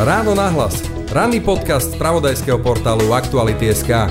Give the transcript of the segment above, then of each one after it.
Ráno nahlas. Ranný podcast z pravodajského portálu Aktuality.sk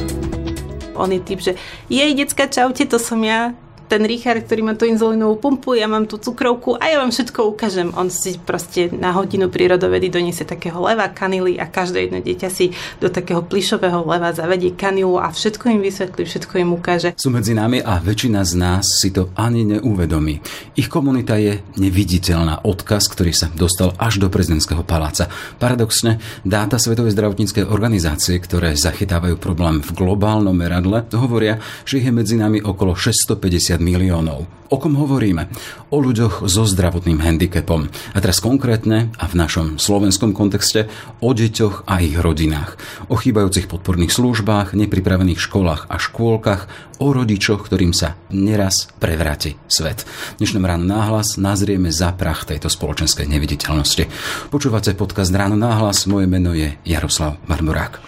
On je typ, že jej, decka, čaute, to som ja ten Richard, ktorý má tú inzulínovú pumpu, ja mám tú cukrovku a ja vám všetko ukážem. On si proste na hodinu prírodovedy doniesie takého leva, kanily a každé jedno dieťa si do takého plišového leva zavedie kanilu a všetko im vysvetlí, všetko im ukáže. Sú medzi nami a väčšina z nás si to ani neuvedomí. Ich komunita je neviditeľná. Odkaz, ktorý sa dostal až do prezidentského paláca. Paradoxne, dáta Svetovej zdravotníckej organizácie, ktoré zachytávajú problém v globálnom meradle, hovoria, že ich je medzi nami okolo 650 miliónov. O kom hovoríme? O ľuďoch so zdravotným handicapom. A teraz konkrétne a v našom slovenskom kontexte o deťoch a ich rodinách. O chýbajúcich podporných službách, nepripravených školách a škôlkach, o rodičoch, ktorým sa neraz prevráti svet. Dnešnom ráno náhlas nazrieme za prach tejto spoločenskej neviditeľnosti. Počúvate podcast Ráno náhlas, moje meno je Jaroslav Barborák.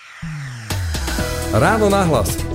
Ráno nahlas.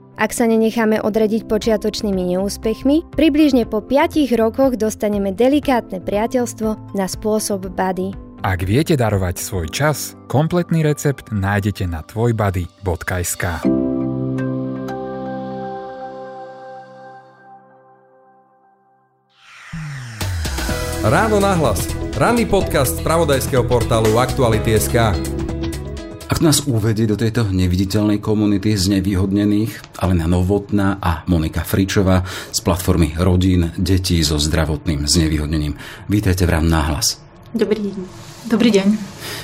Ak sa nenecháme odradiť počiatočnými neúspechmi, približne po 5 rokoch dostaneme delikátne priateľstvo na spôsob body. Ak viete darovať svoj čas, kompletný recept nájdete na tvojbody.sk. Ráno nahlas. Ranný podcast z pravodajského portálu Aktuality.sk Ak nás uvedie do tejto neviditeľnej komunity znevýhodnených, Alena Novotná a Monika Fričová z platformy Rodín detí so zdravotným znevýhodnením. Vítajte v Rám náhlas. Dobrý deň. Dobrý deň.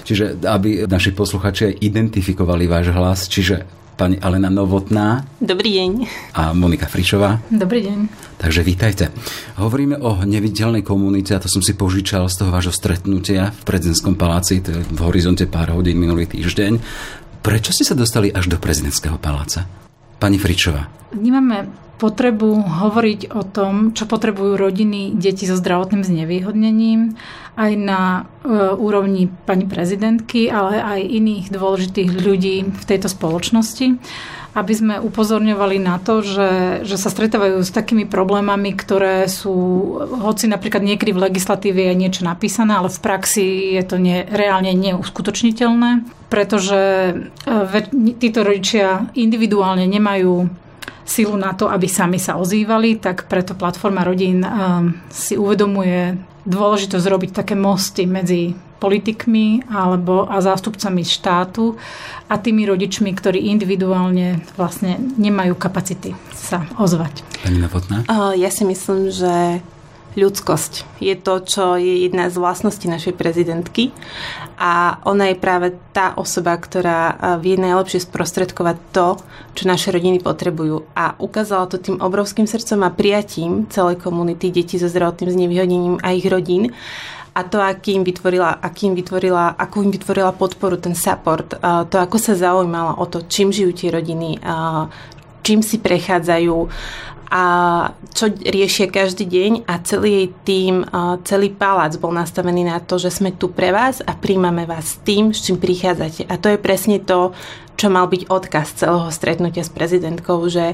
Čiže aby naši posluchači aj identifikovali váš hlas, čiže pani Alena Novotná Dobrý deň. a Monika Fričová. Dobrý deň. Takže vítajte. Hovoríme o neviditeľnej komunite a to som si požičal z toho vášho stretnutia v prezidentskom paláci, to je v horizonte pár hodín minulý týždeň. Prečo ste sa dostali až do prezidentského paláca? Pani Fričová. Vnímame potrebu hovoriť o tom, čo potrebujú rodiny deti so zdravotným znevýhodnením aj na e, úrovni pani prezidentky, ale aj iných dôležitých ľudí v tejto spoločnosti aby sme upozorňovali na to, že, že sa stretávajú s takými problémami, ktoré sú, hoci napríklad niekedy v legislatíve je niečo napísané, ale v praxi je to ne, reálne neuskutočniteľné, pretože e, títo rodičia individuálne nemajú silu na to, aby sami sa ozývali, tak preto platforma rodín e, si uvedomuje dôležitosť robiť také mosty medzi politikmi alebo a zástupcami štátu a tými rodičmi, ktorí individuálne vlastne nemajú kapacity sa ozvať. Pani Novotná? Ja si myslím, že ľudskosť je to, čo je jedna z vlastností našej prezidentky a ona je práve tá osoba, ktorá vie najlepšie sprostredkovať to, čo naše rodiny potrebujú. A ukázala to tým obrovským srdcom a prijatím celej komunity detí so zdravotným znevýhodnením a ich rodín a to, akým vytvorila, akým vytvorila, akú im vytvorila podporu, ten support, to, ako sa zaujímala o to, čím žijú tie rodiny, čím si prechádzajú a čo riešia každý deň a celý jej tým, celý palác bol nastavený na to, že sme tu pre vás a príjmame vás tým, s čím prichádzate. A to je presne to, čo mal byť odkaz celého stretnutia s prezidentkou, že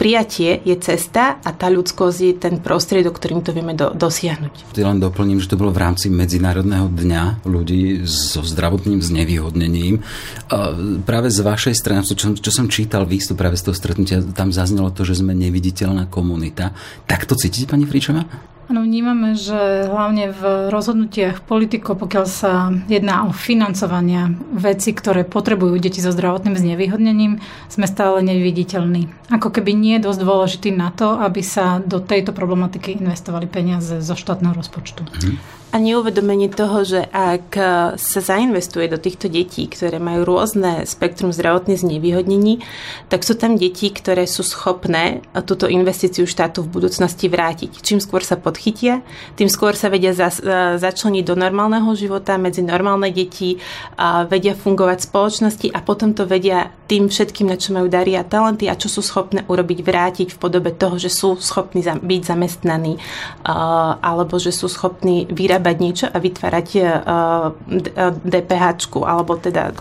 prijatie je cesta a tá ľudskosť je ten prostriedok, ktorým to vieme do, dosiahnuť. Ty len doplním, že to bolo v rámci Medzinárodného dňa ľudí so zdravotným znevýhodnením. Práve z vašej strany, čo, čo som čítal výstup práve z toho stretnutia, tam zaznelo to, že sme neviditeľná komunita. Tak to cítite, pani Fričová? Áno, vnímame, že hlavne v rozhodnutiach politikov, pokiaľ sa jedná o financovania veci, ktoré potrebujú deti so zdravotným znevýhodnením, sme stále neviditeľní. Ako keby nie je dosť dôležitý na to, aby sa do tejto problematiky investovali peniaze zo štátneho rozpočtu. Mhm. A neuvedomenie toho, že ak sa zainvestuje do týchto detí, ktoré majú rôzne spektrum zdravotných znevýhodnení, tak sú tam deti, ktoré sú schopné túto investíciu štátu v budúcnosti vrátiť. Čím skôr sa podchytia, tým skôr sa vedia za, začleniť do normálneho života medzi normálne deti, a vedia fungovať v spoločnosti a potom to vedia tým všetkým, na čo majú dary a talenty a čo sú schopné urobiť, vrátiť v podobe toho, že sú schopní byť zamestnaní alebo že sú schopní vyrábať vyrábať niečo a vytvárať DPH, e, e, alebo teda...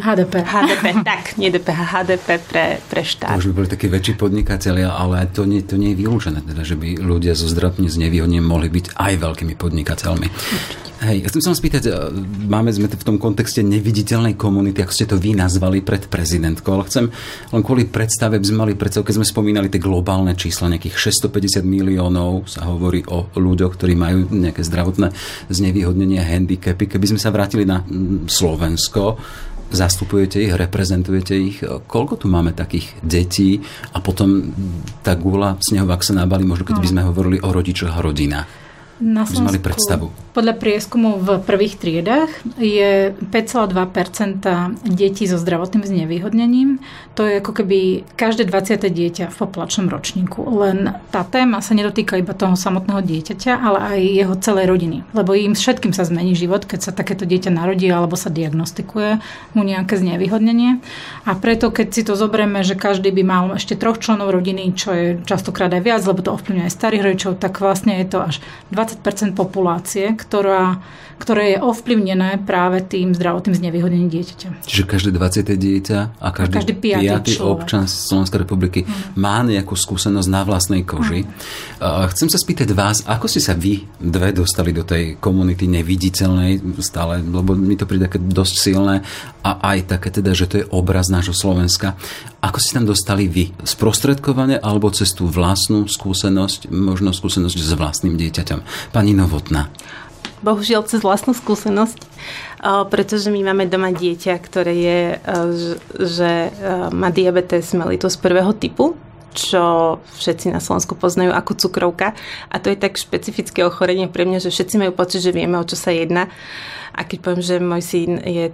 HDP. Mm, HDP, tak, nie DPH, HDP pre, pre štát. To už by boli takí väčší podnikatelia, ale to nie, to nie je vylúčené, teda, že by ľudia zo zdravotne znevýhodne mohli byť aj veľkými podnikateľmi. Určite. Hej, chcem sa spýtať, e, máme sme v tom kontexte neviditeľnej komunity, ako ste to vy nazvali pred prezidentkou, ale chcem len kvôli predstave, by sme mali predstavu, keď sme spomínali tie globálne čísla, nejakých 650 miliónov sa hovorí o ľuďoch, ktorí majú nejaké zdravotné znevýhodnenie, handicapy. Keby sme sa vrátili na mm, Slovensko, zastupujete ich, reprezentujete ich. Koľko tu máme takých detí a potom tá gula snehovák sa nabali, možno keď by sme hovorili o rodičoch a rodinách. Na Slovensku, mali predstavu. Podľa prieskumu v prvých triedách je 5,2% detí so zdravotným znevýhodnením. To je ako keby každé 20. dieťa v populačnom ročníku. Len tá téma sa nedotýka iba toho samotného dieťaťa, ale aj jeho celej rodiny. Lebo im všetkým sa zmení život, keď sa takéto dieťa narodí alebo sa diagnostikuje mu nejaké znevýhodnenie. A preto, keď si to zoberieme, že každý by mal ešte troch členov rodiny, čo je častokrát aj viac, lebo to ovplyvňuje aj starých rodičov, tak vlastne je to až 20 20 populácie, ktorá, ktoré je ovplyvnené práve tým zdravotným znevýhodnením dieťaťa. Čiže každé 20. dieťa a každý, a každý piatý, piatý občan Slovenskej republiky hmm. má nejakú skúsenosť na vlastnej koži. Hmm. Chcem sa spýtať vás, ako ste sa vy dve dostali do tej komunity neviditeľnej stále, lebo mi to príde také dosť silné a aj také teda, že to je obraz nášho Slovenska. Ako ste tam dostali vy? Sprostredkovane alebo cez tú vlastnú skúsenosť, možno skúsenosť s vlastným dieťaťom? Pani Novotná. Bohužiaľ cez vlastnú skúsenosť, pretože my máme doma dieťa, ktoré je, že má diabetes mellitus prvého typu, čo všetci na Slovensku poznajú ako cukrovka. A to je tak špecifické ochorenie pre mňa, že všetci majú pocit, že vieme, o čo sa jedná. A keď poviem, že môj syn je,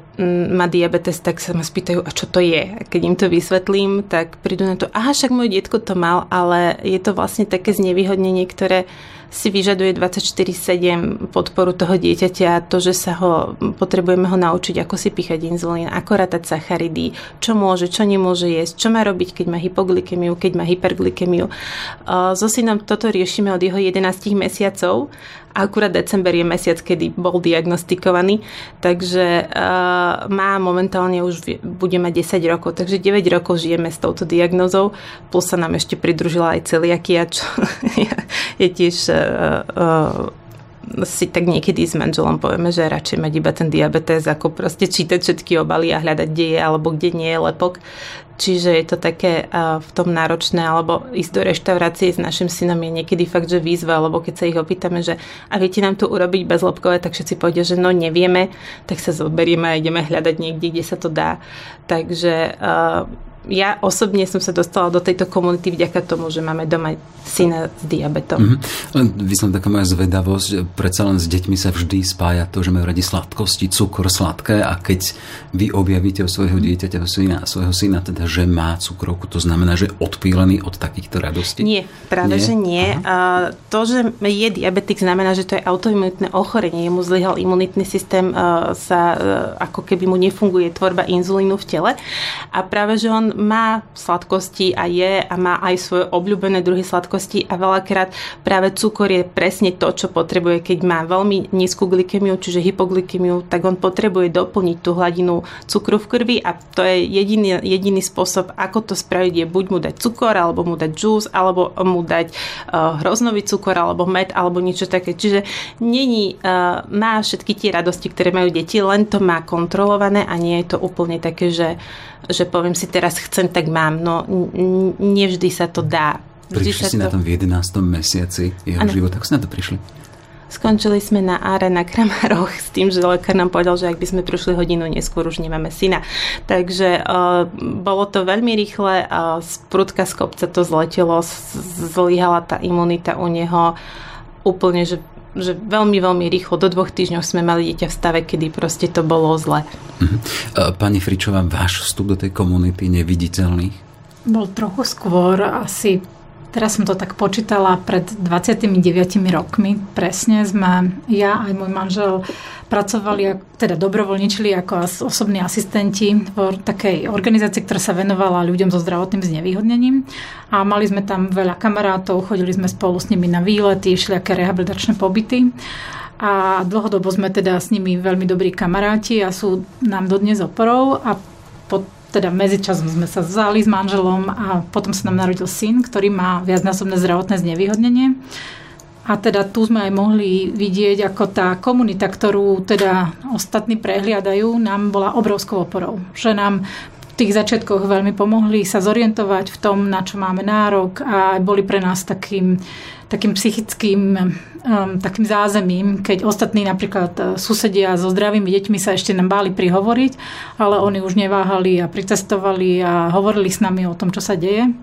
má diabetes, tak sa ma spýtajú, a čo to je? A keď im to vysvetlím, tak prídu na to, aha, však môj detko to mal, ale je to vlastne také znevýhodnenie, ktoré si vyžaduje 24-7 podporu toho dieťaťa to, že sa ho, potrebujeme ho naučiť, ako si píchať inzulín, ako rátať sacharidy, čo môže, čo nemôže jesť, čo má robiť, keď má hypoglykemiu, keď má hyperglykemiu. So synom toto riešime od jeho 11 mesiacov akurát december je mesiac, kedy bol diagnostikovaný, takže uh, má momentálne už bude mať 10 rokov, takže 9 rokov žijeme s touto diagnozou, plus sa nám ešte pridružila aj celiakia, čo je tiež uh, uh, si tak niekedy s manželom povieme, že radšej mať iba ten diabetes, ako proste čítať všetky obaly a hľadať, kde je alebo kde nie je lepok. Čiže je to také uh, v tom náročné, alebo ísť do reštaurácie s našim synom je niekedy fakt, že výzva, alebo keď sa ich opýtame, že a viete nám to urobiť bezlepkové, tak všetci povedia, že no nevieme, tak sa zoberieme a ideme hľadať niekde, kde sa to dá. Takže uh, ja osobne som sa dostala do tejto komunity vďaka tomu, že máme doma syna s diabetom. Mm-hmm. Len som taká moja zvedavosť, predsa len s deťmi sa vždy spája to, že majú radi sladkosti, cukor, sladké a keď vy objavíte u svojho dieťaťa, u syna, svojho syna, teda, že má cukrovku, to znamená, že odpílený od takýchto radostí? Nie, práve nie? že nie. A to, že je diabetik, znamená, že to je autoimunitné ochorenie. Jemu zlyhal imunitný systém, sa ako keby mu nefunguje tvorba inzulínu v tele a práve, že on má sladkosti a je a má aj svoje obľúbené druhy sladkosti a veľakrát práve cukor je presne to, čo potrebuje, keď má veľmi nízku glykemiu, čiže hypoglykemiu, tak on potrebuje doplniť tú hladinu cukru v krvi a to je jediný, jediný spôsob, ako to spraviť, je buď mu dať cukor, alebo mu dať džús, alebo mu dať uh, hroznový cukor, alebo med, alebo niečo také. Čiže není, uh, má všetky tie radosti, ktoré majú deti, len to má kontrolované a nie je to úplne také, že že poviem si teraz chcem, tak mám. No nevždy sa to dá. Vždy prišli si to... na tom v 11. mesiaci jeho ano. života. Ako ste na to prišli? Skončili sme na áre na Kramároch s tým, že lekár nám povedal, že ak by sme prišli hodinu neskôr, už nemáme syna. Takže uh, bolo to veľmi rýchle a z prudka z kopca to zletelo, zlyhala tá imunita u neho úplne, že že veľmi, veľmi rýchlo, do dvoch týždňov sme mali dieťa v stave, kedy proste to bolo zle. Uh-huh. Pani Fričová, váš vstup do tej komunity neviditeľných? Bol trochu skôr, asi Teraz som to tak počítala pred 29 rokmi. Presne sme, ja aj môj manžel pracovali, teda dobrovoľničili ako osobní asistenti v takej organizácii, ktorá sa venovala ľuďom so zdravotným znevýhodnením. A mali sme tam veľa kamarátov, chodili sme spolu s nimi na výlety, všelijaké rehabilitačné pobyty. A dlhodobo sme teda s nimi veľmi dobrí kamaráti a sú nám dodnes oporou. A po teda medzičasom sme sa vzali s manželom a potom sa nám narodil syn, ktorý má viacnásobné zdravotné znevýhodnenie. A teda tu sme aj mohli vidieť, ako tá komunita, ktorú teda ostatní prehliadajú, nám bola obrovskou oporou. Že nám tých začiatkoch veľmi pomohli sa zorientovať v tom, na čo máme nárok a boli pre nás takým takým psychickým um, takým zázemím, keď ostatní napríklad uh, susedia so zdravými deťmi sa ešte nám báli prihovoriť, ale oni už neváhali a pricestovali a hovorili s nami o tom, čo sa deje.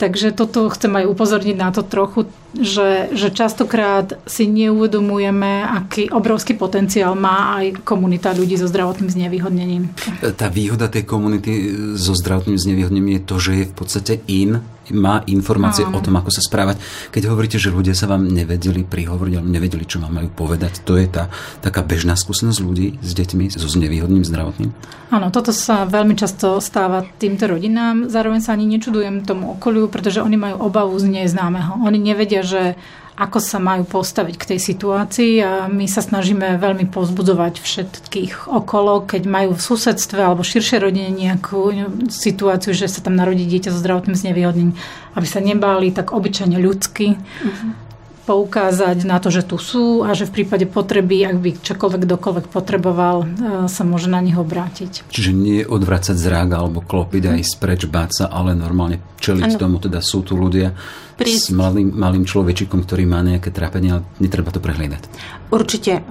Takže toto chcem aj upozorniť na to trochu, že, že častokrát si neuvedomujeme, aký obrovský potenciál má aj komunita ľudí so zdravotným znevýhodnením. Tá výhoda tej komunity so zdravotným znevýhodnením je to, že je v podstate in, má informácie Áno. o tom, ako sa správať. Keď hovoríte, že ľudia sa vám nevedeli prihovoriť, alebo nevedeli, čo vám majú povedať, to je tá taká bežná skúsenosť ľudí s deťmi so znevýhodným zdravotným? Áno, toto sa veľmi často stáva týmto rodinám. Zároveň sa ani nečudujem tomu okoliu, pretože oni majú obavu z neznámeho. Oni nevedia, že ako sa majú postaviť k tej situácii a my sa snažíme veľmi pozbudzovať všetkých okolo, keď majú v susedstve alebo širšie rodine nejakú situáciu, že sa tam narodí dieťa so zdravotným znevýhodnením, aby sa nebáli tak obyčajne ľudsky. Uh-huh poukázať na to, že tu sú a že v prípade potreby, ak by čokoľvek dokoľvek potreboval, e, sa môže na nich obrátiť. Čiže nie odvracať zrák alebo klopiť aj spreč báca, ale normálne čeliť ano. tomu, teda sú tu ľudia Prísť. s malým, malým človečikom, ktorý má nejaké trápenie, ale netreba to prehliadať. Určite. E,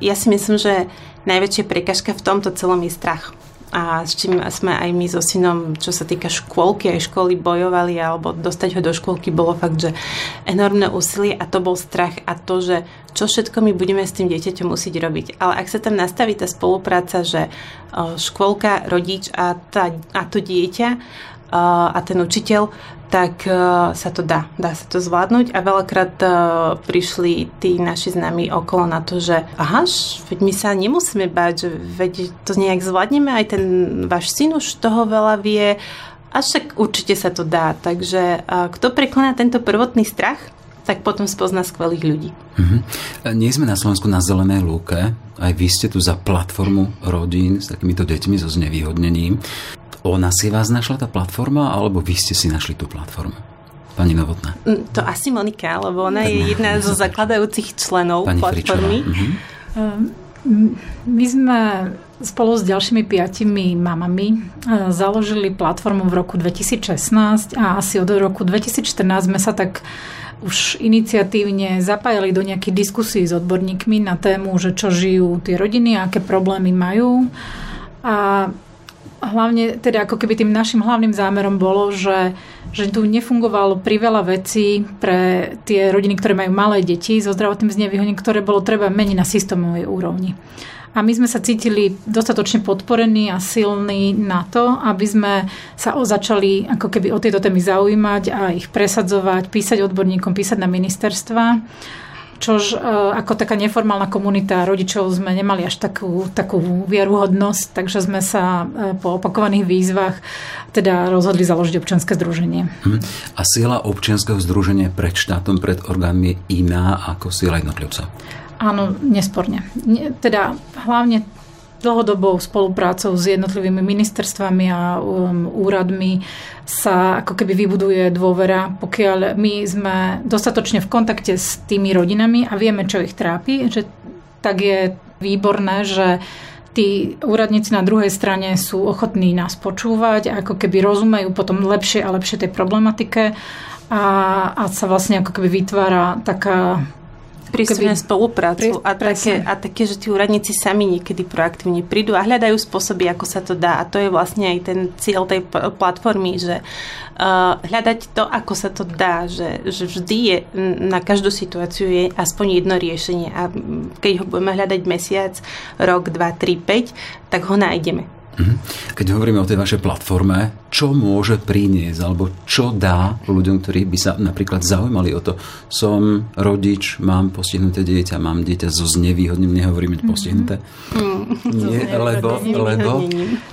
ja si myslím, že najväčšia prekažka v tomto celom je strach a s čím sme aj my so synom, čo sa týka škôlky, aj školy bojovali, alebo dostať ho do škôlky bolo fakt, že enormné úsilie a to bol strach a to, že čo všetko my budeme s tým dieťaťom musieť robiť. Ale ak sa tam nastaví tá spolupráca, že škôlka, rodič a, tá, a to dieťa a ten učiteľ tak uh, sa to dá. Dá sa to zvládnuť a veľakrát uh, prišli tí naši známi okolo na to, že aha, veď my sa nemusíme báť, že veď to nejak zvládneme, aj ten váš syn už toho veľa vie, a však určite sa to dá. Takže uh, kto prekoná tento prvotný strach, tak potom spozná skvelých ľudí. Mm-hmm. Nie sme na Slovensku na zelenej lúke, aj vy ste tu za platformu rodín s takýmito deťmi so znevýhodnením. Ona si vás našla tá platforma, alebo vy ste si našli tú platformu? Pani Novotná. Mm, to asi Monika, lebo ona je jedna zo zakladajúcich členov Pani platformy. Mhm. Ehm, my sme spolu s ďalšími piatimi mamami e, založili platformu v roku 2016 a asi od roku 2014 sme sa tak už iniciatívne zapájali do nejakých diskusí s odborníkmi na tému, že čo žijú tie rodiny, aké problémy majú. A hlavne teda ako keby tým našim hlavným zámerom bolo, že, že tu nefungovalo priveľa vecí pre tie rodiny, ktoré majú malé deti so zdravotným znevýhodnením, ktoré bolo treba meniť na systémovej úrovni. A my sme sa cítili dostatočne podporení a silní na to, aby sme sa o, začali ako keby o tieto témy zaujímať a ich presadzovať, písať odborníkom, písať na ministerstva čož e, ako taká neformálna komunita rodičov sme nemali až takú, takú vieruhodnosť, takže sme sa e, po opakovaných výzvach teda rozhodli založiť občianske združenie. Hm. A sila občianského združenia pred štátom, pred orgánmi je iná ako sila jednotlivca? Áno, nesporne. Teda hlavne dlhodobou spoluprácou s jednotlivými ministerstvami a um, úradmi sa ako keby vybuduje dôvera, pokiaľ my sme dostatočne v kontakte s tými rodinami a vieme, čo ich trápi, že tak je výborné, že tí úradníci na druhej strane sú ochotní nás počúvať, ako keby rozumejú potom lepšie a lepšie tej problematike a, a sa vlastne ako keby vytvára taká prísne spoluprácu a také, a také, že tí úradníci sami niekedy proaktívne prídu a hľadajú spôsoby, ako sa to dá. A to je vlastne aj ten cieľ tej platformy, že uh, hľadať to, ako sa to dá, že, že vždy je na každú situáciu je aspoň jedno riešenie a keď ho budeme hľadať mesiac, rok, dva, tri, päť, tak ho nájdeme. Mhm. Keď hovoríme o tej vašej platforme, čo môže priniesť, alebo čo dá ľuďom, ktorí by sa napríklad zaujímali o to. Som rodič, mám postihnuté dieťa, mám dieťa so znevýhodným, nehovorím mm-hmm. postihnuté. Mm, Nie, lebo, lebo...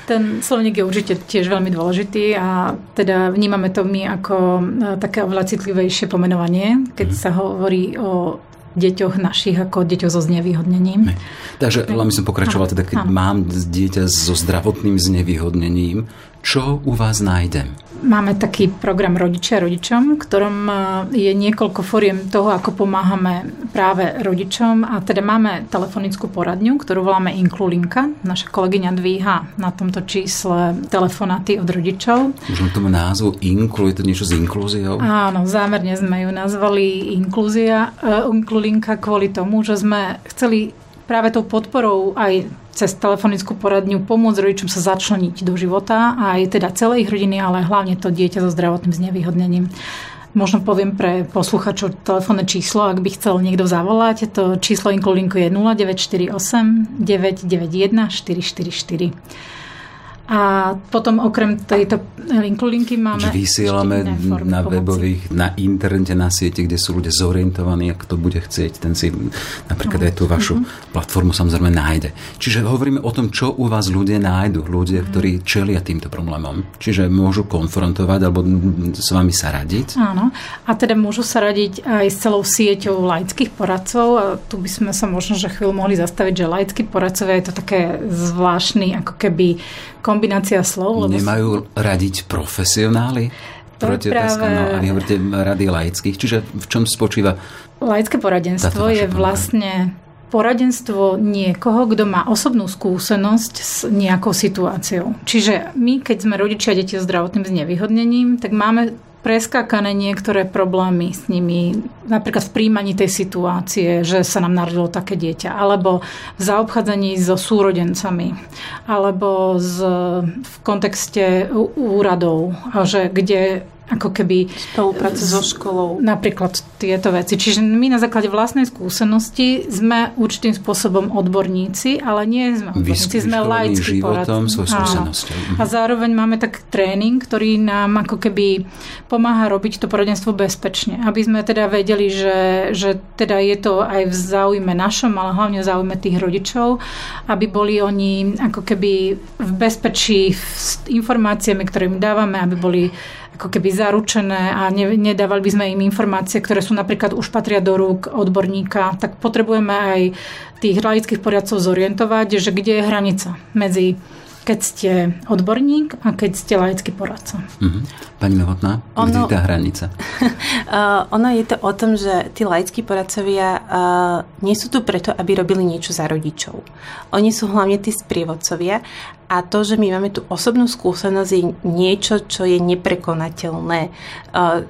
Ten slovník je určite tiež veľmi dôležitý a teda vnímame to my ako e, také oveľa citlivejšie pomenovanie, keď mm. sa hovorí o deťoch našich ako deťoch so znevýhodnením. Ne. Takže len som pokračoval, teda keď mám dieťa so zdravotným znevýhodnením, čo u vás nájdem? Máme taký program Rodičia rodičom, ktorom e, je niekoľko foriem toho, ako pomáhame práve rodičom a teda máme telefonickú poradňu, ktorú voláme Inklulinka. Naša kolegyňa dvíha na tomto čísle telefonáty od rodičov. Možno tomu názvu Inklu, je to niečo s inklúziou? Áno, zámerne sme ju nazvali Inklúzia, uh, Inklulinka kvôli tomu, že sme chceli práve tou podporou aj cez telefonickú poradňu pomôcť rodičom sa začleniť do života aj teda celej ich rodiny, ale hlavne to dieťa so zdravotným znevýhodnením. Možno poviem pre posluchačov telefónne číslo, ak by chcel niekto zavolať. To číslo Inkolinku je 0948 991 444. A potom okrem tejto linky máme... Že vysielame na webových, pomoci. na internete, na siete, kde sú ľudia zorientovaní, ak to bude chcieť, ten si napríklad aj tú vašu mm-hmm. platformu samozrejme nájde. Čiže hovoríme o tom, čo u vás ľudia nájdu, ľudia, mm-hmm. ktorí čelia týmto problémom. Čiže môžu konfrontovať alebo s vami sa radiť. Áno. A teda môžu sa radiť aj s celou sieťou laických poradcov. A tu by sme sa možno že chvíľu mohli zastaviť, že laickí poradcovia je to také zvláštny, ako keby kombinácia slov. Lebo Nemajú radiť profesionáli? To je práve... No, a vy hovoríte rady laických. Čiže v čom spočíva Laické poradenstvo je vlastne poradenstvo niekoho, kto má osobnú skúsenosť s nejakou situáciou. Čiže my, keď sme rodičia deti so zdravotným znevýhodnením, tak máme preskákané niektoré problémy s nimi, napríklad v príjmaní tej situácie, že sa nám narodilo také dieťa, alebo v zaobchádzaní so súrodencami, alebo z, v kontexte úradov, že kde ako keby... Spolupráce so školou. Napríklad tieto veci. Čiže my na základe vlastnej skúsenosti sme určitým spôsobom odborníci, ale nie sme odborníci, sme laickí životom, A zároveň máme tak tréning, ktorý nám ako keby pomáha robiť to poradenstvo bezpečne. Aby sme teda vedeli, že, že teda je to aj v záujme našom, ale hlavne v záujme tých rodičov, aby boli oni ako keby v bezpečí s informáciami, ktoré im dávame, aby boli ako keby zaručené a ne, nedávali by sme im informácie, ktoré sú napríklad už patria do rúk odborníka, tak potrebujeme aj tých laických poriadcov zorientovať, že kde je hranica medzi keď ste odborník a keď ste laický poradca. Uh-huh. Pani Novotná, ono, kde je tá hranica? Uh, ono je to o tom, že tí laickí poradcovia uh, nie sú tu preto, aby robili niečo za rodičov. Oni sú hlavne tí sprievodcovia a to, že my máme tú osobnú skúsenosť, je niečo, čo je neprekonateľné.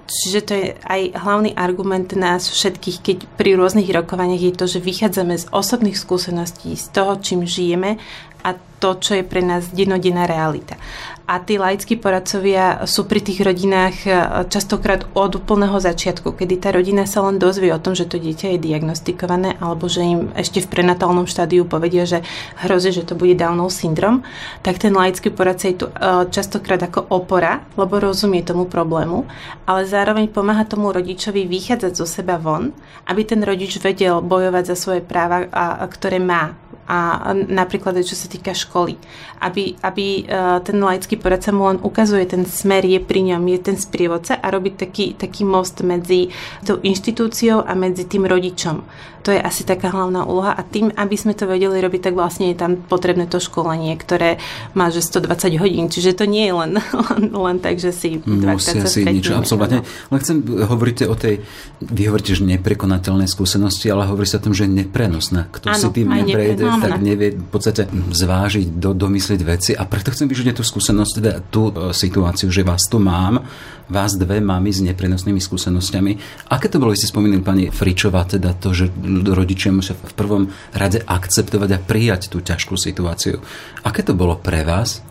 Čiže to je aj hlavný argument nás všetkých, keď pri rôznych rokovaniach je to, že vychádzame z osobných skúseností, z toho, čím žijeme a to, čo je pre nás dennodenná realita. A tí laickí poradcovia sú pri tých rodinách e, častokrát od úplného začiatku, kedy tá rodina sa len dozvie o tom, že to dieťa je diagnostikované alebo že im ešte v prenatálnom štádiu povedia, že hrozí, že to bude Downov syndrom, tak ten laický poradca je tu e, častokrát ako opora, lebo rozumie tomu problému, ale zároveň pomáha tomu rodičovi vychádzať zo seba von, aby ten rodič vedel bojovať za svoje práva, ktoré má a napríklad čo sa týka školy. Aby, aby e, ten laický poradca mu len ukazuje ten smer, je pri ňom, je ten sprievodca a robí taký, taký most medzi tou inštitúciou a medzi tým rodičom. To je asi taká hlavná úloha a tým, aby sme to vedeli robiť, tak vlastne je tam potrebné to školenie, ktoré má že 120 hodín, čiže to nie je len, len, len tak, že si Musia si niečo absolútne. Len chcem, hovoríte o tej, vy hovoríte, že neprekonateľnej skúsenosti, ale hovorí sa o tom, že je neprenosná. Kto ano, si tým neprejde, tak nevie v podstate zvážiť, do, domyslieť veci a preto chcem vyžiť tú skúsenosť, teda tú e, situáciu, že vás tu mám, vás dve mamy s neprenosnými skúsenosťami. Aké to bolo, vy ste spomínali pani Fričová, teda to, že rodičia musia v prvom rade akceptovať a prijať tú ťažkú situáciu. Aké to bolo pre vás,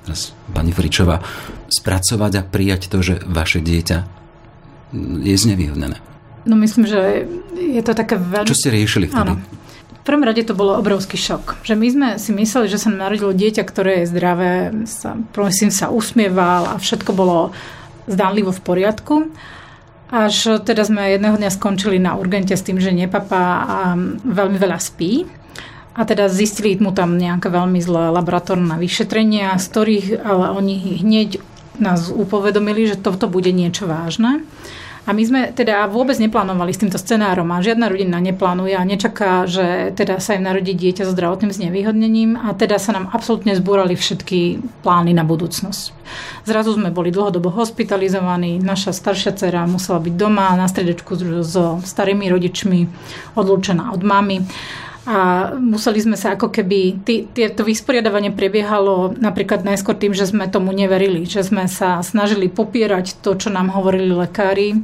pani Fričová, spracovať a prijať to, že vaše dieťa je znevýhodnené? No myslím, že je to také veľmi... Čo ste riešili vtedy? Áno. Prvom rade to bolo obrovský šok. Že my sme si mysleli, že sa narodilo dieťa, ktoré je zdravé, sa, prosím, sa usmieval a všetko bolo zdánlivo v poriadku. Až teda sme jedného dňa skončili na urgente s tým, že nepapá a veľmi veľa spí. A teda zistili mu tam nejaké veľmi zlé laboratórne vyšetrenia, z ktorých ale oni hneď nás upovedomili, že toto bude niečo vážne. A my sme teda vôbec neplánovali s týmto scenárom a žiadna rodina neplánuje a nečaká, že teda sa im narodí dieťa so zdravotným znevýhodnením a teda sa nám absolútne zbúrali všetky plány na budúcnosť. Zrazu sme boli dlhodobo hospitalizovaní, naša staršia dcera musela byť doma na stredečku so starými rodičmi, odlúčená od mamy a museli sme sa ako keby, to vysporiadavanie prebiehalo napríklad najskôr tým, že sme tomu neverili, že sme sa snažili popierať to, čo nám hovorili lekári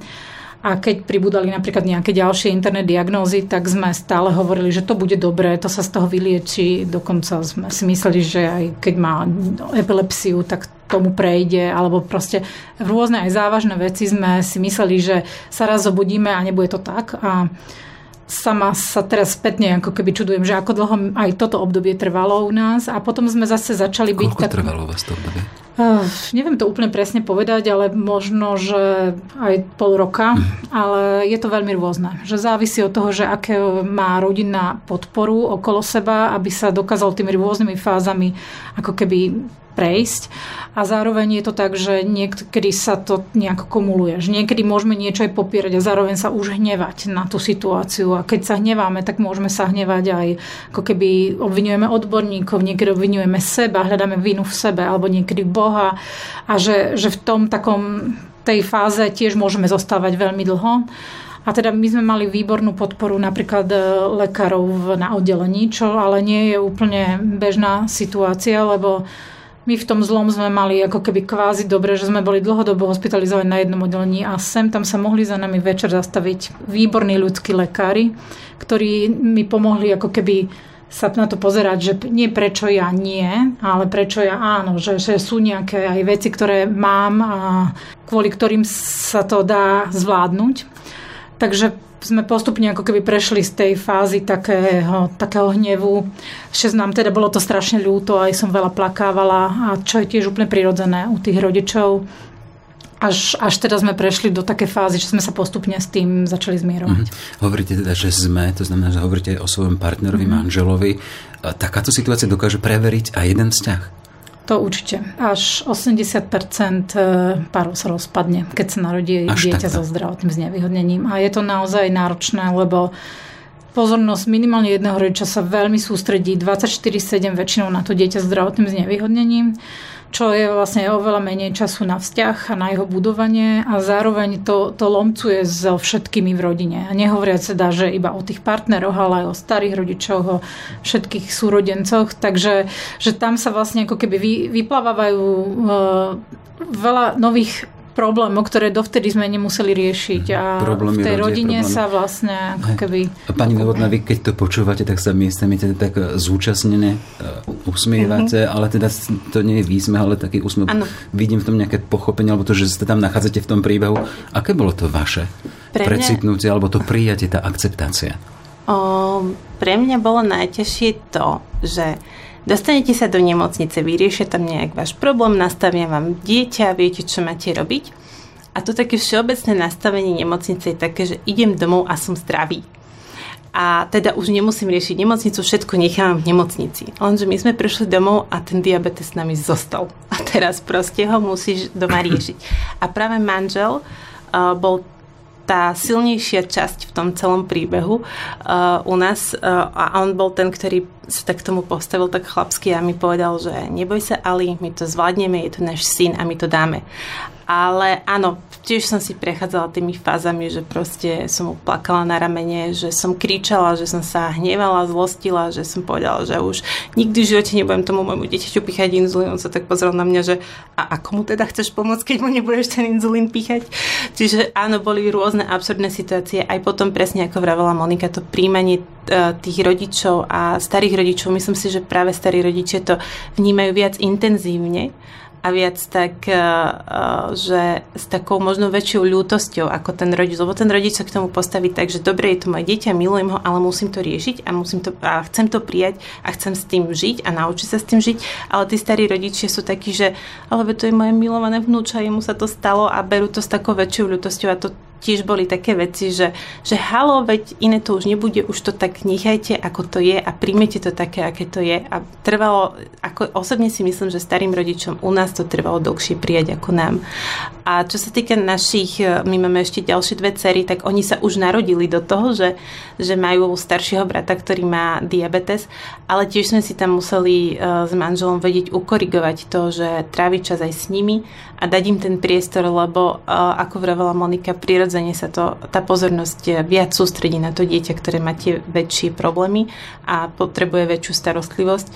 a keď pribudali napríklad nejaké ďalšie internet diagnózy, tak sme stále hovorili, že to bude dobré, to sa z toho vylieči. Dokonca sme si mysleli, že aj keď má epilepsiu, tak tomu prejde, alebo proste rôzne aj závažné veci sme si mysleli, že sa raz zobudíme a nebude to tak. A sama sa teraz spätne ako keby čudujem, že ako dlho aj toto obdobie trvalo u nás a potom sme zase začali byť... Koľko tak... trvalo vás to obdobie? Uh, neviem to úplne presne povedať, ale možno, že aj pol roka, mm. ale je to veľmi rôzne. Že závisí od toho, že aké má rodina podporu okolo seba, aby sa dokázal tými rôznymi fázami ako keby prejsť a zároveň je to tak, že niekedy sa to nejako kumuluje. Že niekedy môžeme niečo aj popierať a zároveň sa už hnevať na tú situáciu a keď sa hneváme, tak môžeme sa hnevať aj ako keby obvinujeme odborníkov, niekedy obvinujeme seba, hľadáme vinu v sebe alebo niekedy Boha a že, že v tom takom tej fáze tiež môžeme zostávať veľmi dlho. A teda my sme mali výbornú podporu napríklad e, lekárov na oddelení, čo ale nie je úplne bežná situácia, lebo my v tom zlom sme mali ako keby kvázi dobre, že sme boli dlhodobo hospitalizovaní na jednom oddelení a sem tam sa mohli za nami večer zastaviť výborní ľudskí lekári, ktorí mi pomohli ako keby sa na to pozerať, že nie prečo ja nie, ale prečo ja áno, že, že sú nejaké aj veci, ktoré mám a kvôli ktorým sa to dá zvládnuť. Takže sme postupne ako keby prešli z tej fázy takého, takého hnevu, že nám teda bolo to strašne ľúto, aj som veľa plakávala a čo je tiež úplne prirodzené u tých rodičov. Až, až teda sme prešli do také fázy, že sme sa postupne s tým začali zmierovať. Mm-hmm. Hovoríte teda, že sme, to znamená, že hovoríte o svojom partnerovi, mm-hmm. manželovi. Takáto situácia dokáže preveriť aj jeden vzťah? To určite. Až 80% e, párov sa rozpadne, keď sa narodí Až dieťa takto. so zdravotným znevýhodnením. A je to naozaj náročné, lebo pozornosť minimálne jedného rodiča sa veľmi sústredí 24-7 väčšinou na to dieťa s zdravotným znevýhodnením čo je vlastne oveľa menej času na vzťah a na jeho budovanie a zároveň to, to lomcuje so všetkými v rodine. A nehovoria sa dá, že iba o tých partneroch, ale aj o starých rodičoch, o všetkých súrodencoch. Takže že tam sa vlastne ako keby vy, vyplávajú uh, veľa nových problémov, ktoré dovtedy sme nemuseli riešiť. A problémy v tej rodine problémy. sa vlastne ako keby... A pani Novotná, vy keď to počúvate, tak sa miestami teda tak e, zúčastnené uh, usmievate, mm-hmm. ale teda to nie je výsmeh, ale taký úsmev. Ano. Vidím v tom nejaké pochopenie, alebo to, že sa tam nachádzate v tom príbehu. Aké bolo to vaše Pre mňa... precitnutie, alebo to prijatie, tá akceptácia? O, pre mňa bolo najťažšie to, že Dostanete sa do nemocnice, vyriešia tam nejak váš problém, nastavia vám dieťa, viete, čo máte robiť. A to také všeobecné nastavenie nemocnice je také, že idem domov a som zdravý. A teda už nemusím riešiť nemocnicu, všetko nechávam v nemocnici. Lenže my sme prišli domov a ten diabetes s nami zostal. A teraz proste ho musíš doma riešiť. A práve manžel uh, bol tá silnejšia časť v tom celom príbehu uh, u nás uh, a on bol ten, ktorý sa tak tomu postavil tak chlapsky a mi povedal, že neboj sa Ali, my to zvládneme, je to náš syn a my to dáme. Ale áno, tiež som si prechádzala tými fázami, že proste som mu plakala na ramene, že som kričala, že som sa hnevala, zlostila, že som povedala, že už nikdy v živote nebudem tomu môjmu dieťaťu píchať inzulín. On sa tak pozrel na mňa, že a ako mu teda chceš pomôcť, keď mu nebudeš ten inzulín píchať? Čiže áno, boli rôzne absurdné situácie. Aj potom presne, ako vravela Monika, to príjmanie e, tých rodičov a starých rodičov, myslím si, že práve starí rodičia to vnímajú viac intenzívne a viac tak, eh, eh, že s takou možno väčšou ľútosťou ako ten rodič, lebo ten rodič sa k tomu postaví tak, že dobre, je to moje dieťa, milujem ho, ale musím to riešiť a, musím to, a chcem to prijať a chcem s tým žiť a naučiť sa s tým žiť, ale tí starí rodičia sú takí, že ale to je moje milované vnúča, jemu sa to stalo a berú to s takou väčšou ľútosťou a to tiež boli také veci, že, že halo, veď iné to už nebude, už to tak nechajte, ako to je a príjmete to také, aké to je. A trvalo, ako osobne si myslím, že starým rodičom u nás to trvalo dlhšie prijať ako nám. A čo sa týka našich, my máme ešte ďalšie dve cery, tak oni sa už narodili do toho, že, že majú staršieho brata, ktorý má diabetes, ale tiež sme si tam museli uh, s manželom vedieť ukorigovať to, že tráviť čas aj s nimi a dať im ten priestor, lebo uh, ako vravela Monika, prirodzene sa to, tá pozornosť viac sústredí na to dieťa, ktoré má tie väčšie problémy a potrebuje väčšiu starostlivosť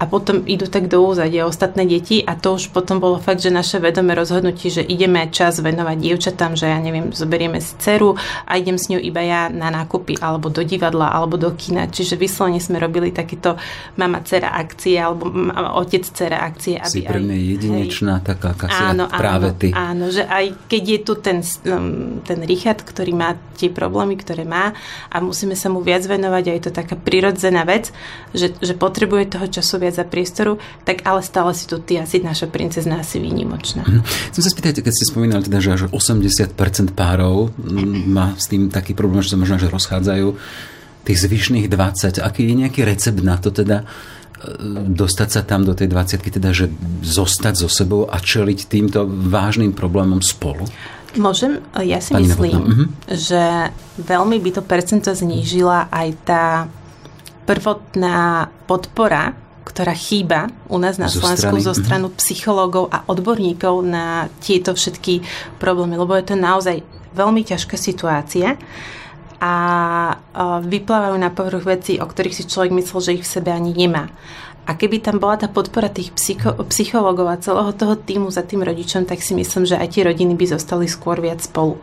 a potom idú tak do úzadia ostatné deti a to už potom bolo fakt, že naše vedomé rozhodnutie, že ideme čas venovať dievčatám, že ja neviem, zoberieme si dceru a idem s ňou iba ja na nákupy alebo do divadla alebo do kina. Čiže vyslovene sme robili takéto mama dcera akcie alebo otec dcera akcie. Aby si pre mňa jedinečná hej, taká kasia, áno, práve áno, ty. Áno, že aj keď je tu ten, um, ten Richard, ktorý má tie problémy, ktoré má a musíme sa mu viac venovať a je to taká prirodzená vec, že, že potrebuje toho času viac za priestoru, tak ale stále si tu ty asi naša princezna asi výnimočná. Mm. Chcem sa spýtať, keď ste spomínali teda, že až 80% párov má s tým taký problém, že sa možno že rozchádzajú tých zvyšných 20. Aký je nejaký recept na to teda, e, dostať sa tam do tej 20 teda, že zostať so sebou a čeliť týmto vážnym problémom spolu? Môžem, ja si Pani myslím, uh-huh. že veľmi by to percento znížila aj tá prvotná podpora, ktorá chýba u nás na zo Slovensku strany. zo mhm. stranu psychológov a odborníkov na tieto všetky problémy, lebo je to naozaj veľmi ťažká situácia a vyplávajú na povrch veci, o ktorých si človek myslel, že ich v sebe ani nemá. A keby tam bola tá podpora tých psycho, psychológov a celého toho týmu za tým rodičom, tak si myslím, že aj tie rodiny by zostali skôr viac spolu.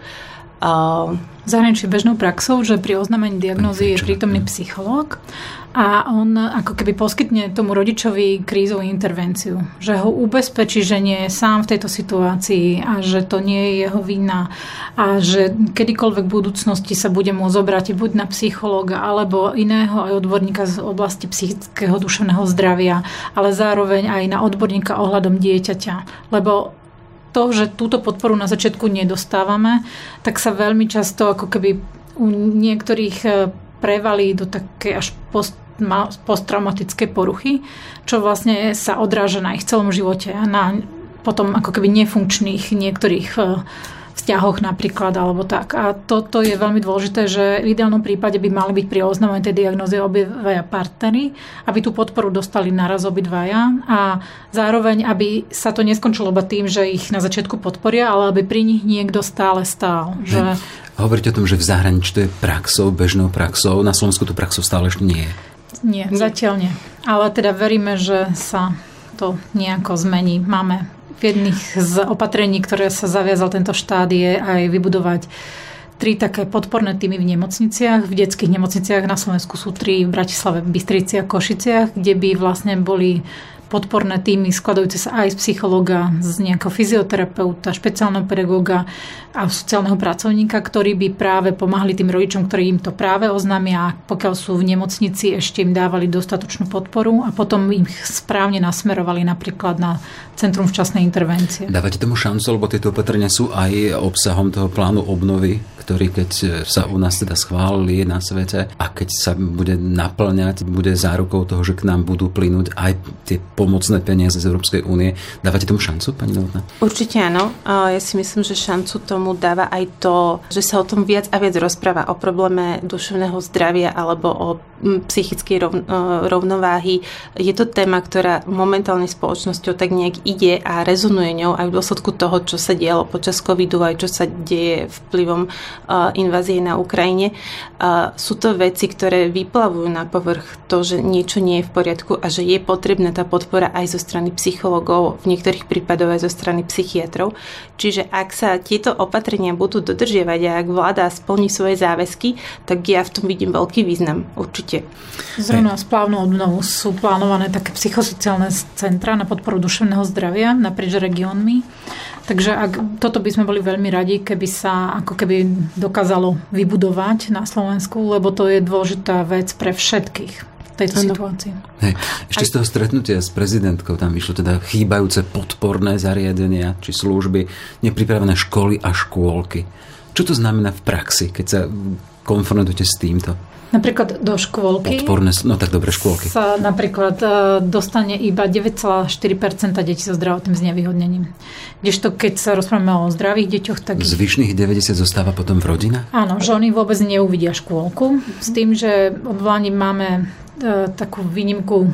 Zahraničí bežnou praxou, že pri oznámení diagnózy je prítomný psychológ a on ako keby poskytne tomu rodičovi krízovú intervenciu. Že ho ubezpečí, že nie je sám v tejto situácii a že to nie je jeho vina a že kedykoľvek v budúcnosti sa bude môcť obrátiť buď na psychológa alebo iného aj odborníka z oblasti psychického duševného zdravia, ale zároveň aj na odborníka ohľadom dieťaťa. Lebo to, že túto podporu na začiatku nedostávame, tak sa veľmi často ako keby u niektorých eh, prevalí do také až post posttraumatické poruchy, čo vlastne sa odráža na ich celom živote a na potom ako keby nefunkčných niektorých e, vzťahoch napríklad alebo tak. A toto je veľmi dôležité, že v ideálnom prípade by mali byť pri oznamovaní tej diagnozy obidvaja partnery, aby tú podporu dostali naraz obidvaja a zároveň, aby sa to neskončilo iba tým, že ich na začiatku podporia, ale aby pri nich niekto stále stál. Že... Hovoríte o tom, že v zahraničí to je praxou, bežnou praxou, na Slovensku to praxou stále ešte nie je. Nie, zatiaľ nie. Ale teda veríme, že sa to nejako zmení. Máme v jedných z opatrení, ktoré sa zaviazal tento štát, je aj vybudovať tri také podporné týmy v nemocniciach. V detských nemocniciach na Slovensku sú tri v Bratislave, Bystrici a Košiciach, kde by vlastne boli podporné týmy skladajúce sa aj z psychologa, z nejakého fyzioterapeuta, špeciálneho pedagóga a sociálneho pracovníka, ktorí by práve pomáhali tým rodičom, ktorí im to práve oznámia, pokiaľ sú v nemocnici, ešte im dávali dostatočnú podporu a potom im správne nasmerovali napríklad na Centrum včasnej intervencie. Dávate tomu šancu, lebo tieto opatrenia sú aj obsahom toho plánu obnovy, ktorý keď sa u nás teda schválili na svete a keď sa bude naplňať, bude zárukou toho, že k nám budú plynúť aj tie pomocné peniaze z Európskej únie. Dávate tomu šancu, pani Novotná? Určite áno. Ja si myslím, že šancu tomu dáva aj to, že sa o tom viac a viac rozpráva o probléme duševného zdravia alebo o psychickej rov, rovnováhy. Je to téma, ktorá momentálne spoločnosťou tak nejak ide a rezonuje ňou aj v dôsledku toho, čo sa dialo počas covidu, aj čo sa deje vplyvom invázie na Ukrajine. Sú to veci, ktoré vyplavujú na povrch to, že niečo nie je v poriadku a že je potrebná tá podpora aj zo strany psychologov, v niektorých prípadoch aj zo strany psychiatrov. Čiže ak sa tieto opatrenia budú dodržiavať a ak vláda splní svoje záväzky, tak ja v tom vidím veľký význam, určite. Zrovna s plávnou obnovou sú plánované také psychosociálne centra na podporu duševného zdravia naprieč regiónmi. Takže ak, toto by sme boli veľmi radi, keby sa ako keby dokázalo vybudovať na Slovensku, lebo to je dôležitá vec pre všetkých tejto ano. situácii. Hej. Ešte Aj... z toho stretnutia s prezidentkou tam vyšlo teda chýbajúce podporné zariadenia či služby, nepripravené školy a škôlky. Čo to znamená v praxi, keď sa konfrontujete s týmto? Napríklad do škôlky. Podporné, no tak dobre, škôlky. Sa napríklad e, dostane iba 9,4% detí so zdravotným znevýhodnením. Kdežto keď sa rozprávame o zdravých deťoch, tak... Zvyšných 90 zostáva potom v rodinách? Áno, že oni vôbec neuvidia škôlku. S tým, že odvolaním máme E, takú výnimku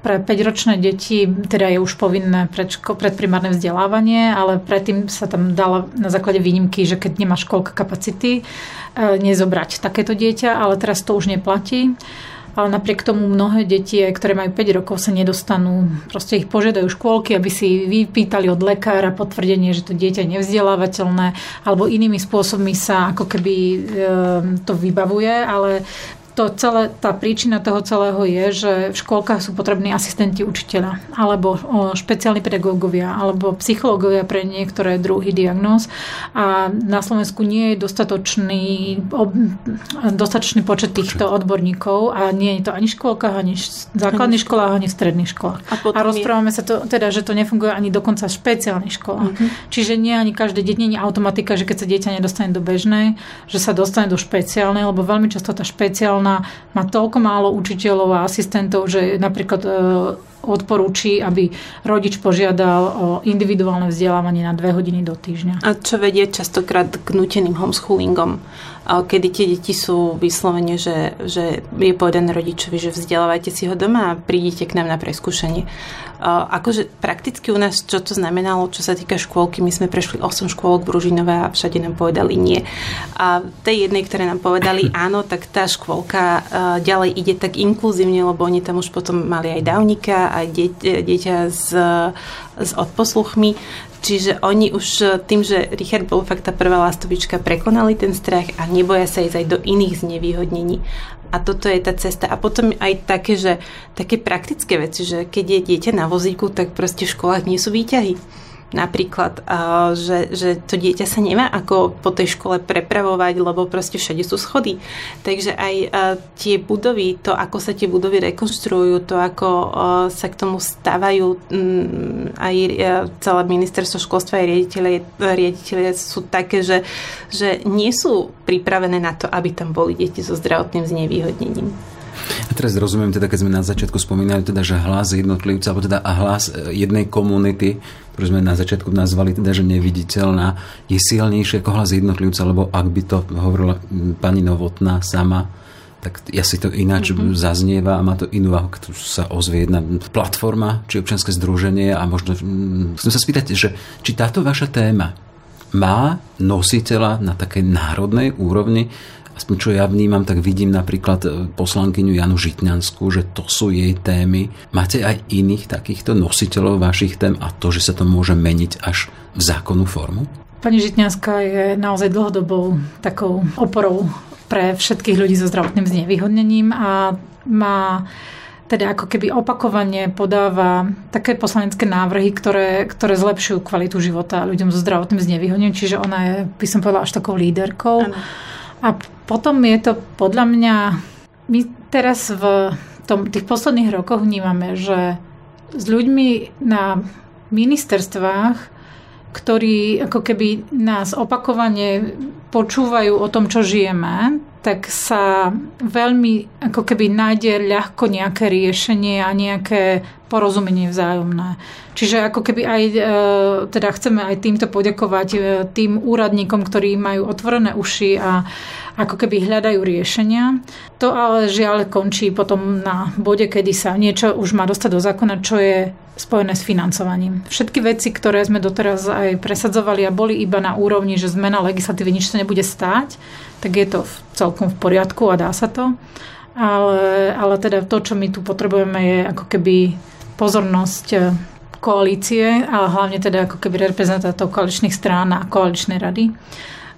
pre 5-ročné deti teda je už povinné predško, predprimárne vzdelávanie, ale predtým sa tam dala na základe výnimky, že keď nemá školka kapacity, e, nezobrať takéto dieťa, ale teraz to už neplatí. Ale napriek tomu mnohé deti, ktoré majú 5 rokov, sa nedostanú. Proste ich požiadajú škôlky, aby si vypýtali od lekára potvrdenie, že to dieťa je nevzdelávateľné, alebo inými spôsobmi sa ako keby e, to vybavuje, ale to celé, tá príčina toho celého je, že v škôlkach sú potrební asistenti učiteľa, alebo špeciálni pedagógovia, alebo psychológovia pre niektoré druhy diagnóz. A na Slovensku nie je dostatočný, ob, dostatočný počet týchto odborníkov a nie je to ani v škôlkach, ani v základných školách, ani v stredných školách. A, a rozprávame je... sa to, teda, že to nefunguje ani dokonca v špeciálnych školách. Uh-huh. Čiže nie ani každé dieťa, nie je automatika, že keď sa dieťa nedostane do bežnej, že sa dostane do špeciálnej, lebo veľmi často tá špeciálna má, má toľko málo učiteľov a asistentov, že napríklad e, odporúči, aby rodič požiadal o individuálne vzdelávanie na dve hodiny do týždňa. A čo vedie častokrát k nuteným homeschoolingom, kedy tie deti sú vyslovene, že, že je povedané rodičovi, že vzdelávajte si ho doma a prídite k nám na preskúšanie. Akože prakticky u nás, čo to znamenalo, čo sa týka škôlky, my sme prešli 8 škôlok Bružinové a všade nám povedali nie. A tej jednej, ktoré nám povedali áno, tak tá škôlka ďalej ide tak inkluzívne, lebo oni tam už potom mali aj dávnika, aj dieťa s, s odposluchmi, Čiže oni už tým, že Richard bol fakt tá prvá lastovička, prekonali ten strach a neboja sa ísť aj do iných znevýhodnení. A toto je tá cesta. A potom aj také, že také praktické veci, že keď je dieťa na vozíku, tak proste v školách nie sú výťahy napríklad, že, že to dieťa sa nemá ako po tej škole prepravovať, lebo proste všade sú schody. Takže aj tie budovy, to ako sa tie budovy rekonštruujú, to ako sa k tomu stávajú mm, aj celé ministerstvo školstva aj riaditeľe, riaditeľe sú také, že, že nie sú pripravené na to, aby tam boli deti so zdravotným znevýhodnením. A teraz rozumiem teda, keď sme na začiatku spomínali teda, že hlas jednotlivca, alebo teda a hlas e, jednej komunity, ktorú sme na začiatku nazvali teda, že neviditeľná, je silnejšie ako hlas jednotlivca, lebo ak by to hovorila pani Novotná sama, tak ja si to ináč mm-hmm. zaznieva a má to inú, ako sa ozvie jedna platforma, či občianske združenie a možno chcem sa spýtať, že či táto vaša téma má nositeľa na takej národnej úrovni, aspoň čo ja vnímam, tak vidím napríklad e, poslankyňu Janu Žitňanskú, že to sú jej témy. Máte aj iných takýchto nositeľov vašich tém a to, že sa to môže meniť až v zákonnú formu? Pani Žitňanská je naozaj dlhodobou takou oporou pre všetkých ľudí so zdravotným znevýhodnením a má teda ako keby opakovane podáva také poslanecké návrhy, ktoré, ktoré zlepšujú kvalitu života ľuďom so zdravotným znevýhodnením, čiže ona je, by som povedala, až takou líderkou. Ano. A potom je to podľa mňa, my teraz v tom, tých posledných rokoch vnímame, že s ľuďmi na ministerstvách, ktorí ako keby nás opakovane počúvajú o tom, čo žijeme, tak sa veľmi ako keby nájde ľahko nejaké riešenie a nejaké porozumenie vzájomné. Čiže ako keby aj, e, teda chceme aj týmto poďakovať e, tým úradníkom, ktorí majú otvorené uši a ako keby hľadajú riešenia. To ale žiaľ končí potom na bode, kedy sa niečo už má dostať do zákona, čo je spojené s financovaním. Všetky veci, ktoré sme doteraz aj presadzovali a boli iba na úrovni, že zmena legislatívy nič sa nebude stáť, tak je to celkom v poriadku a dá sa to. Ale, ale teda to, čo my tu potrebujeme, je ako keby pozornosť e, koalície, ale hlavne teda ako keby reprezentantov koaličných strán a koaličnej rady,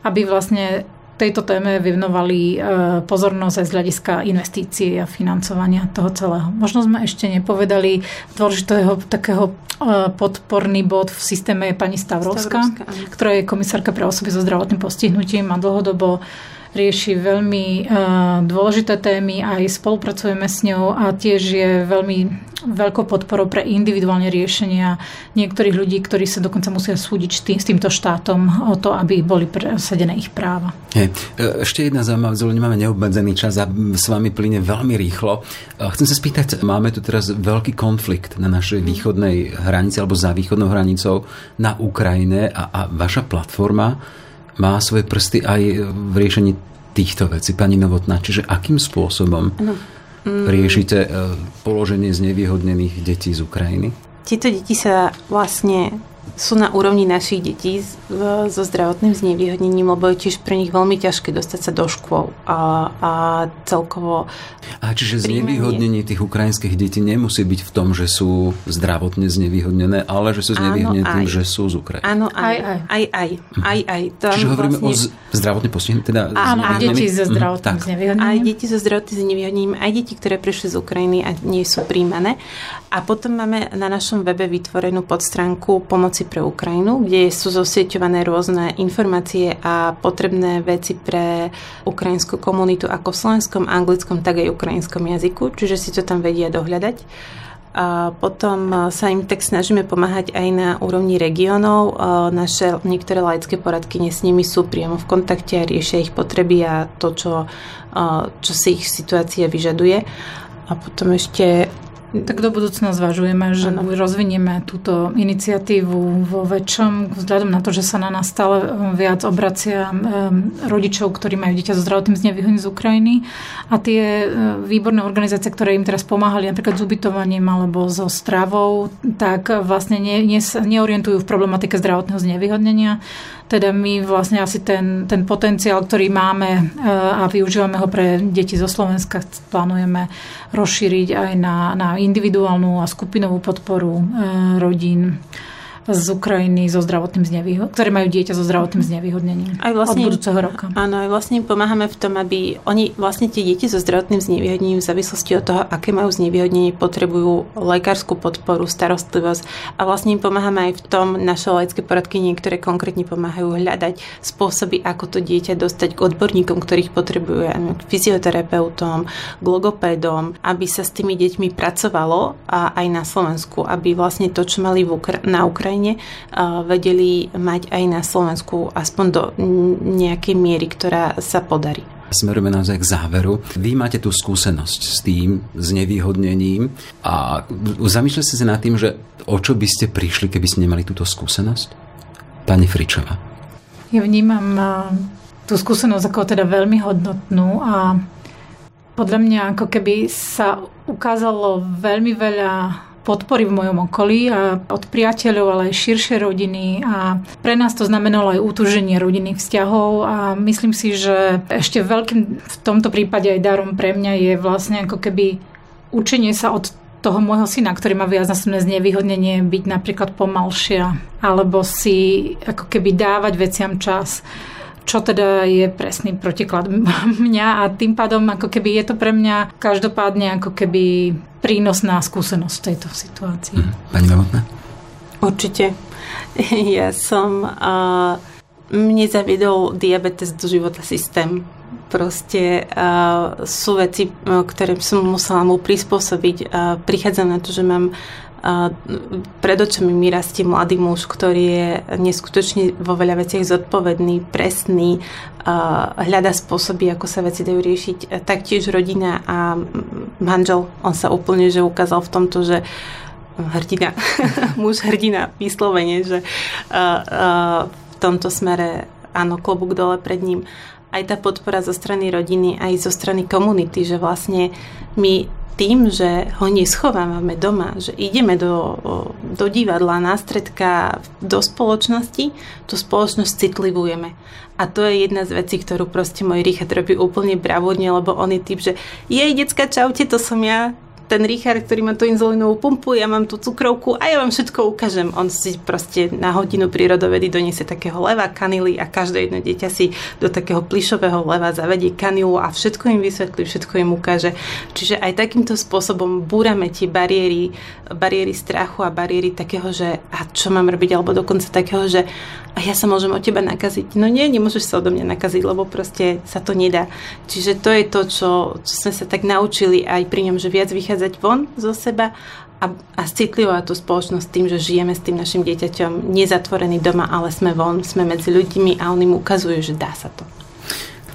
aby vlastne tejto téme vyvnovali e, pozornosť aj z hľadiska investícií a financovania toho celého. Možno sme ešte nepovedali dôležitého takého e, podporný bod v systéme je pani Stavrovská, Stavrovská ktorá je komisárka pre osoby so zdravotným postihnutím a dlhodobo rieši veľmi uh, dôležité témy, aj spolupracujeme s ňou a tiež je veľmi veľkou podporou pre individuálne riešenia niektorých ľudí, ktorí sa dokonca musia súdiť s týmto štátom o to, aby boli presadené ich práva. Hey, ešte jedna zaujímavá, nemáme neobmedzený čas a s vami plyne veľmi rýchlo. Chcem sa spýtať, máme tu teraz veľký konflikt na našej východnej hranici alebo za východnou hranicou na Ukrajine a, a vaša platforma má svoje prsty aj v riešení týchto vecí, pani Novotná. Čiže akým spôsobom no. mm. riešite e, položenie znevýhodnených detí z Ukrajiny? Tieto deti sa vlastne sú na úrovni našich detí so zdravotným znevýhodnením, lebo je tiež pre nich veľmi ťažké dostať sa do škôl a, a celkovo... A čiže znevýhodnenie tých ukrajinských detí nemusí byť v tom, že sú zdravotne znevýhodnené, ale že sú znevýhodnené tým, že sú z Ukrajiny. Áno, aj, aj. Aj, aj. Mhm. aj, aj. Tam čiže hovoríme vlastne... o zdravotne postihnutých, teda Áno, aj deti so mhm, zdravotným znevýhodnením. Aj deti so zdravotným znevýhodnením, aj deti, ktoré prišli z Ukrajiny a nie sú príjmané. A potom máme na našom webe vytvorenú podstránku pomoci pre Ukrajinu, kde sú zosieťované rôzne informácie a potrebné veci pre ukrajinskú komunitu ako v slovenskom, anglickom, tak aj ukrajinskom jazyku, čiže si to tam vedia dohľadať. A potom sa im tak snažíme pomáhať aj na úrovni regiónov. Naše niektoré laické poradky s nimi sú priamo v kontakte a riešia ich potreby a to, čo, čo si ich situácia vyžaduje. A potom ešte tak do budúcna zvažujeme, že ano. rozvinieme túto iniciatívu vo väčšom, vzhľadom na to, že sa na nás stále um, viac obracia um, rodičov, ktorí majú dieťa so zdravotným znevýhodnením z Ukrajiny. A tie uh, výborné organizácie, ktoré im teraz pomáhali napríklad s ubytovaním alebo so stravou, tak vlastne ne, ne, neorientujú v problematike zdravotného znevýhodnenia. Teda my vlastne asi ten, ten potenciál, ktorý máme uh, a využívame ho pre deti zo Slovenska, plánujeme rozšíriť aj na, na individuálnu a skupinovú podporu uh, rodín z Ukrajiny so zdravotným znevýhodnením, ktoré majú dieťa so zdravotným znevýhodnením aj vlastne, od budúceho roka. Áno, aj vlastne pomáhame v tom, aby oni vlastne tie deti so zdravotným znevýhodnením v závislosti od toho, aké majú znevýhodnenie, potrebujú lekárskú podporu, starostlivosť a vlastne im pomáhame aj v tom, naše laické poradky niektoré konkrétne pomáhajú hľadať spôsoby, ako to dieťa dostať k odborníkom, ktorých potrebujú, k fyzioterapeutom, k logopédom, aby sa s tými deťmi pracovalo a aj na Slovensku, aby vlastne to, čo mali v Ukra- na Ukrajine, Ukrajine vedeli mať aj na Slovensku aspoň do nejakej miery, ktorá sa podarí. Smerujeme naozaj k záveru. Vy máte tú skúsenosť s tým znevýhodnením a zamýšľate sa nad tým, že o čo by ste prišli, keby ste nemali túto skúsenosť? Pani Fričová. Ja vnímam tú skúsenosť ako teda veľmi hodnotnú a podľa mňa ako keby sa ukázalo veľmi veľa podpory v mojom okolí a od priateľov, ale aj širšie rodiny. A pre nás to znamenalo aj útuženie rodinných vzťahov. A myslím si, že ešte veľkým v tomto prípade aj darom pre mňa je vlastne ako keby učenie sa od toho môjho syna, ktorý má viacnásobné znevýhodnenie, byť napríklad pomalšia, alebo si ako keby dávať veciam čas čo teda je presný protiklad mňa a tým pádom ako keby je to pre mňa každopádne ako keby prínosná skúsenosť v tejto situácii. Mhm. Pani Novotná? Určite. Ja som... Uh, mne zaviedol diabetes do života systém. Proste uh, sú veci, ktoré som musela mu prispôsobiť. Uh, prichádzam na to, že mám pred očami mi rastie mladý muž, ktorý je neskutočne vo veľa veciach zodpovedný, presný, hľada spôsoby, ako sa veci dajú riešiť. Taktiež rodina a manžel, on sa úplne že ukázal v tomto, že hrdina, muž hrdina vyslovene, že v tomto smere áno, klobúk dole pred ním. Aj tá podpora zo strany rodiny, aj zo strany komunity, že vlastne my tým, že ho neschovávame doma, že ideme do, do divadla, na do spoločnosti, tú spoločnosť citlivujeme. A to je jedna z vecí, ktorú proste môj Richard robí úplne bravodne, lebo on je typ, že jej, decka, čaute, to som ja, ten Richard, ktorý má tú inzulínovú pumpu, ja mám tú cukrovku a ja vám všetko ukážem. On si proste na hodinu prírodovedy doniesie takého leva, kanily a každé jedno dieťa si do takého plišového leva zavedie kanilu a všetko im vysvetlí, všetko im ukáže. Čiže aj takýmto spôsobom búrame tie bariéry, bariéry strachu a bariéry takého, že a čo mám robiť, alebo dokonca takého, že a ja sa môžem od teba nakaziť. No nie, nemôžeš sa odo mňa nakaziť, lebo proste sa to nedá. Čiže to je to, čo, čo sme sa tak naučili aj pri ňom, že viac vychádzať von zo seba a, a citlivovať tú spoločnosť tým, že žijeme s tým našim dieťaťom nezatvorený doma, ale sme von, sme medzi ľuďmi a on im ukazuje, že dá sa to.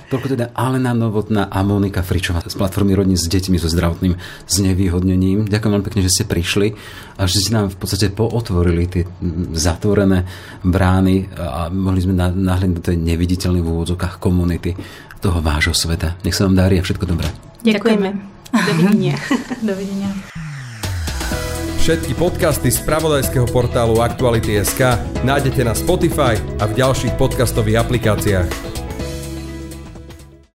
Toľko teda Alena Novotná a Monika Fričová z platformy Rodní s deťmi so zdravotným znevýhodnením. Ďakujem veľmi pekne, že ste prišli a že ste nám v podstate pootvorili tie zatvorené brány a mohli sme nahľadnúť do tej neviditeľnej v úvodzokách komunity toho vášho sveta. Nech sa vám darí a všetko dobré. Ďakujeme. Dovidenia. Dovidenia. Všetky podcasty z pravodajského portálu Aktuality.sk nájdete na Spotify a v ďalších podcastových aplikáciách.